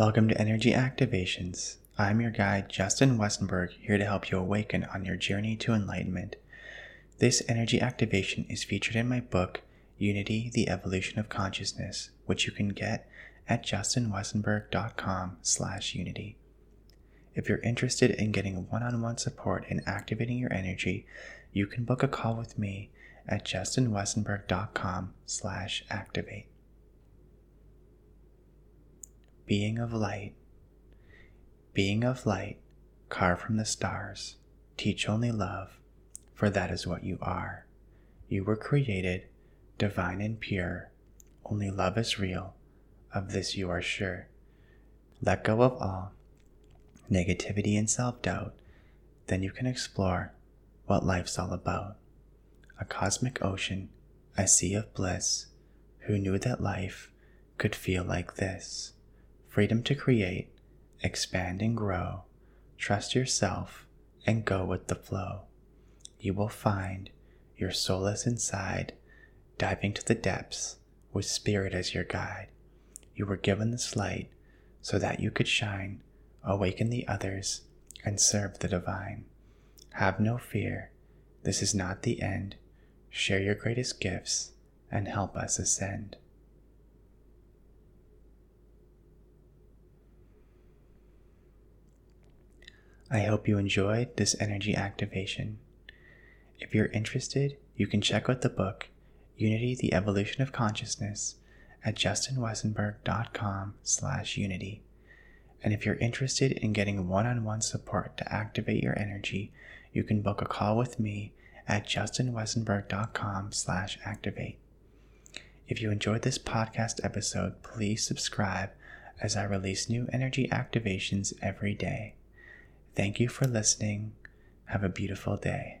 Welcome to Energy Activations. I'm your guide, Justin Westenberg, here to help you awaken on your journey to enlightenment. This energy activation is featured in my book, Unity, the Evolution of Consciousness, which you can get at justinwestenberg.com slash unity. If you're interested in getting one-on-one support in activating your energy, you can book a call with me at justinwestenberg.com slash activate. Being of light. Being of light, carved from the stars, teach only love, for that is what you are. You were created, divine and pure. Only love is real, of this you are sure. Let go of all negativity and self doubt, then you can explore what life's all about. A cosmic ocean, a sea of bliss. Who knew that life could feel like this? Freedom to create, expand and grow. Trust yourself and go with the flow. You will find your soul is inside, diving to the depths with spirit as your guide. You were given this light so that you could shine awaken the others, and serve the divine. Have no fear, this is not the end. Share your greatest gifts and help us ascend. I hope you enjoyed this energy activation. If you're interested, you can check out the book, Unity, the Evolution of Consciousness, at justinwestenberg.com slash unity. And if you're interested in getting one on one support to activate your energy, you can book a call with me at justinwestenberg.com slash activate. If you enjoyed this podcast episode, please subscribe as I release new energy activations every day. Thank you for listening. Have a beautiful day.